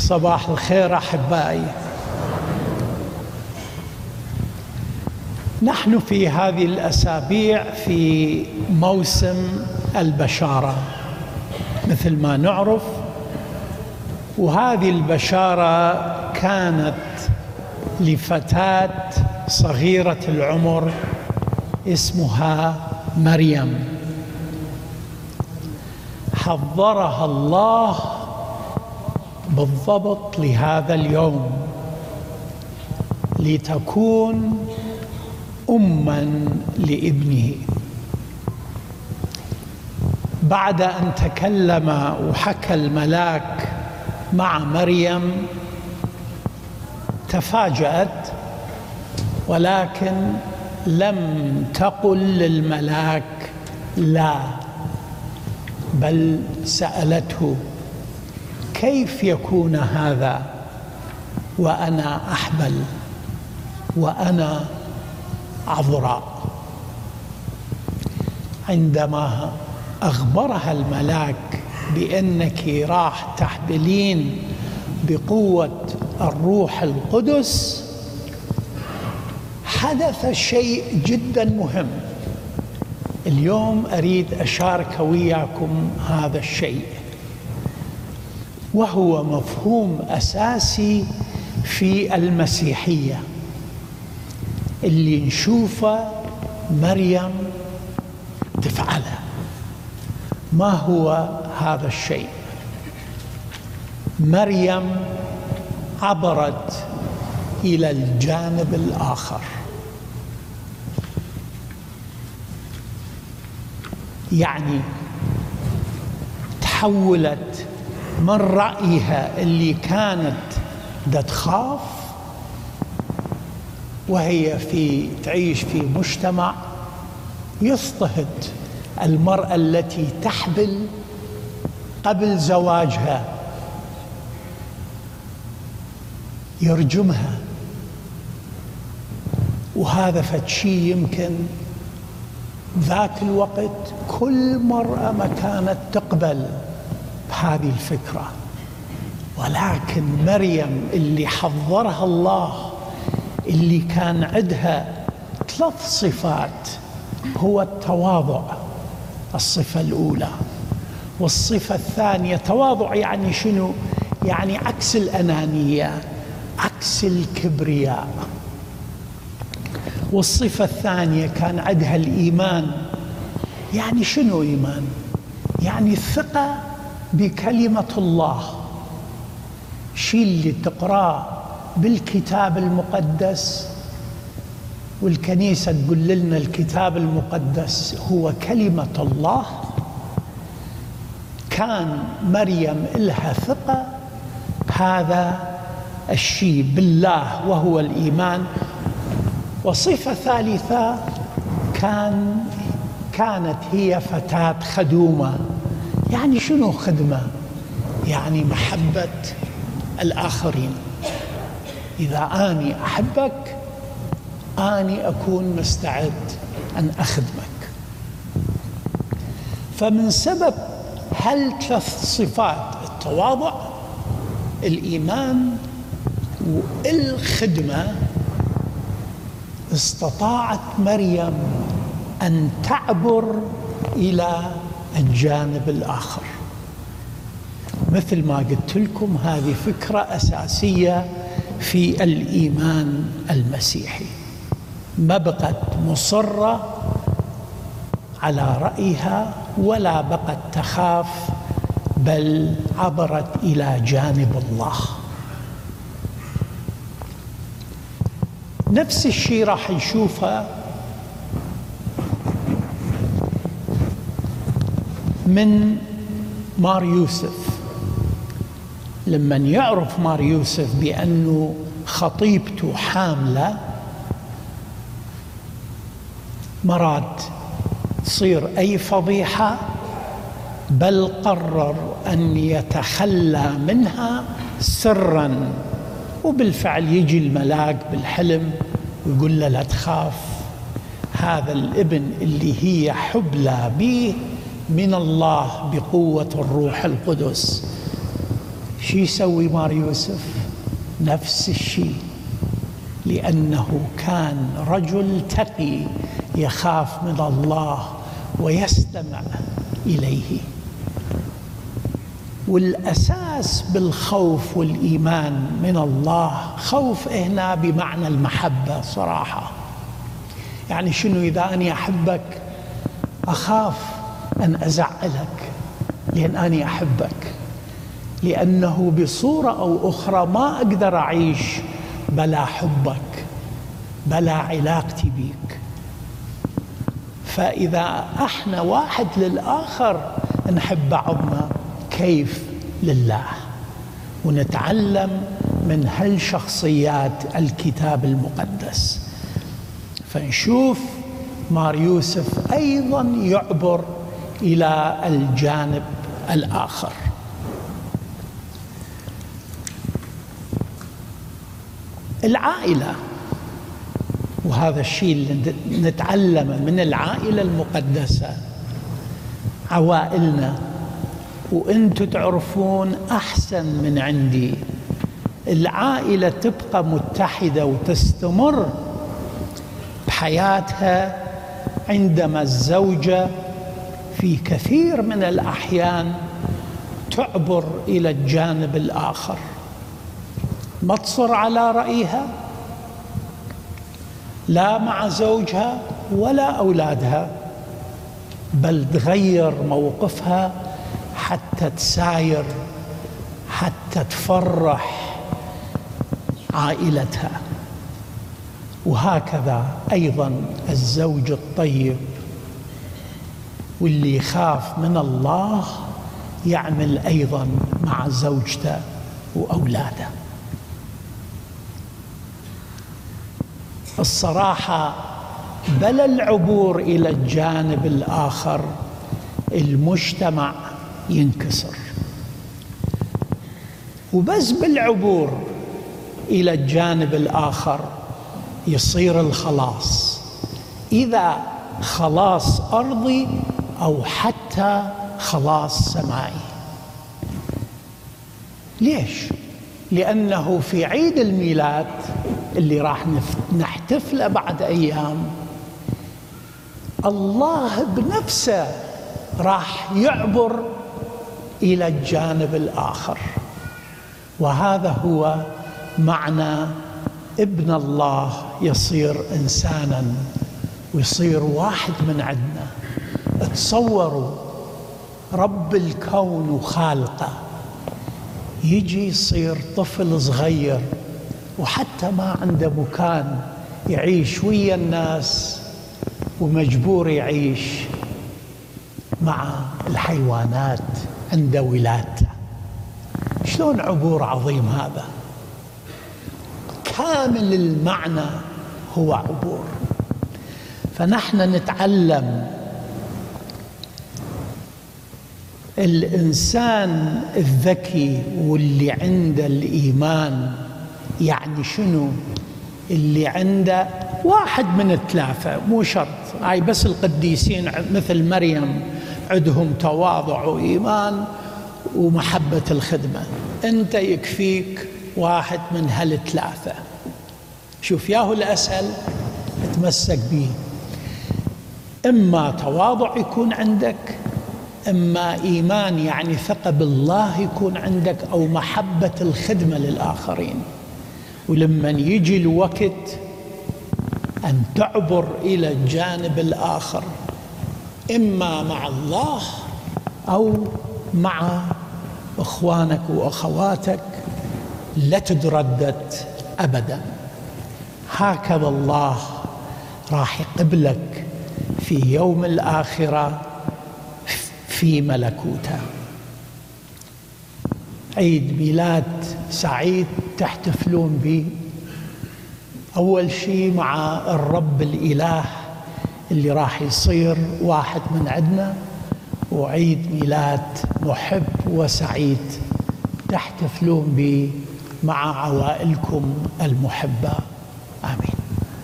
صباح الخير أحبائي. نحن في هذه الأسابيع في موسم البشارة مثل ما نعرف وهذه البشارة كانت لفتاة صغيرة العمر اسمها مريم. حضرها الله بالضبط لهذا اليوم لتكون اما لابنه. بعد أن تكلم وحكى الملاك مع مريم تفاجأت ولكن لم تقل للملاك لا بل سألته كيف يكون هذا وأنا أحبل وأنا عذراء؟ عندما أخبرها الملاك بأنك راح تحبلين بقوة الروح القدس حدث شيء جدا مهم. اليوم أريد أشارك وياكم هذا الشيء. وهو مفهوم أساسي في المسيحية. اللي نشوفه مريم تفعله. ما هو هذا الشيء؟ مريم عبرت إلى الجانب الآخر. يعني تحولت من رأيها اللي كانت دا تخاف وهي في تعيش في مجتمع يضطهد المرأة التي تحبل قبل زواجها يرجمها. وهذا فشي يمكن ذاك الوقت كل مرأة ما كانت تقبل. بهذه الفكرة ولكن مريم اللي حضرها الله اللي كان عندها ثلاث صفات هو التواضع الصفة الأولى والصفة الثانية تواضع يعني شنو؟ يعني عكس الأنانية عكس الكبرياء والصفة الثانية كان عندها الإيمان يعني شنو إيمان؟ يعني الثقة بكلمة الله. شيء اللي تقراه بالكتاب المقدس. والكنيسة تقول لنا الكتاب المقدس هو كلمة الله. كان مريم إلها ثقة. هذا الشيء بالله وهو الإيمان. وصفة ثالثة كان كانت هي فتاة خدومة. يعني شنو خدمة؟ يعني محبة الآخرين. إذا أني أحبك أني أكون مستعد أن أخدمك. فمن سبب هالثلاث صفات التواضع الإيمان والخدمة استطاعت مريم أن تعبر إلى الجانب الآخر. مثل ما قلت لكم هذه فكرة أساسية في الإيمان المسيحي. ما بقت مصرة على رأيها ولا بقت تخاف بل عبرت إلى جانب الله. نفس الشيء راح نشوفه من مار يوسف. لما يعرف مار يوسف بأنه خطيبته حاملة مراد تصير أي فضيحة بل قرر أن يتخلى منها سرا وبالفعل يجي الملاك بالحلم ويقول له لا تخاف هذا الابن اللي هي حبلى به من الله بقوة الروح القدس. شو يسوي مار يوسف؟ نفس الشيء لأنه كان رجل تقي يخاف من الله ويستمع إليه. والأساس بالخوف والإيمان من الله خوف هنا بمعنى المحبة صراحة. يعني شنو إذا أني أحبك أخاف أن أزعلك لأن أني أحبك لأنه بصورة أو أخرى ما أقدر أعيش بلا حبك بلا علاقتي بك فإذا أحنا واحد للآخر نحب بعضنا كيف لله؟ ونتعلم من هالشخصيات الكتاب المقدس. فنشوف مار يوسف أيضا يعبر إلى الجانب الآخر. العائلة وهذا الشيء اللي نتعلمه من العائلة المقدسة عوائلنا. وأنتم تعرفون أحسن من عندي. العائلة تبقى متحدة وتستمر بحياتها عندما الزوجة في كثير من الأحيان تعبر إلى الجانب الآخر. ما تصر على رأيها؟ لا مع زوجها ولا أولادها بل تغير موقفها حتى تساير حتى تفرح عائلتها. وهكذا أيضا الزوج الطيب. واللي يخاف من الله يعمل أيضا مع زوجته وأولاده. الصراحة بل العبور إلى الجانب الآخر المجتمع ينكسر. وبس بالعبور إلى الجانب الآخر يصير الخلاص. إذا خلاص أرضي أو حتى خلاص سمائي ليش؟ لأنه في عيد الميلاد اللي راح نحتفله بعد أيام الله بنفسه راح يعبر إلى الجانب الآخر. وهذا هو معنى ابن الله يصير إنسانا ويصير واحد من عندنا تصوروا رب الكون وخالقه يجي يصير طفل صغير وحتى ما عنده مكان يعيش ويا الناس ومجبور يعيش مع الحيوانات عند ولادته شلون عبور عظيم هذا؟ كامل المعنى هو عبور. فنحن نتعلم الإنسان الذكي واللي عنده الإيمان يعني شنو؟ اللي عنده واحد من الثلاثة مو شرط. هاي بس القديسين مثل مريم عندهم تواضع وإيمان ومحبة الخدمة. أنت يكفيك واحد من هالثلاثة. شوف ياهو الأسهل تمسك به إما تواضع يكون عندك أما إيمان يعني ثقة بالله يكون عندك أو محبة الخدمة للآخرين. ولما يجي الوقت أن تعبر إلى الجانب الآخر إما مع الله أو مع إخوانك وأخواتك لا تتردد ابدا. هكذا الله راح يقبلك في يوم الآخرة في ملكوته عيد ميلاد سعيد تحتفلون به أول شيء مع الرب الإله اللي راح يصير واحد من عندنا وعيد ميلاد محب وسعيد تحتفلون به مع عوائلكم المحبة. آمين.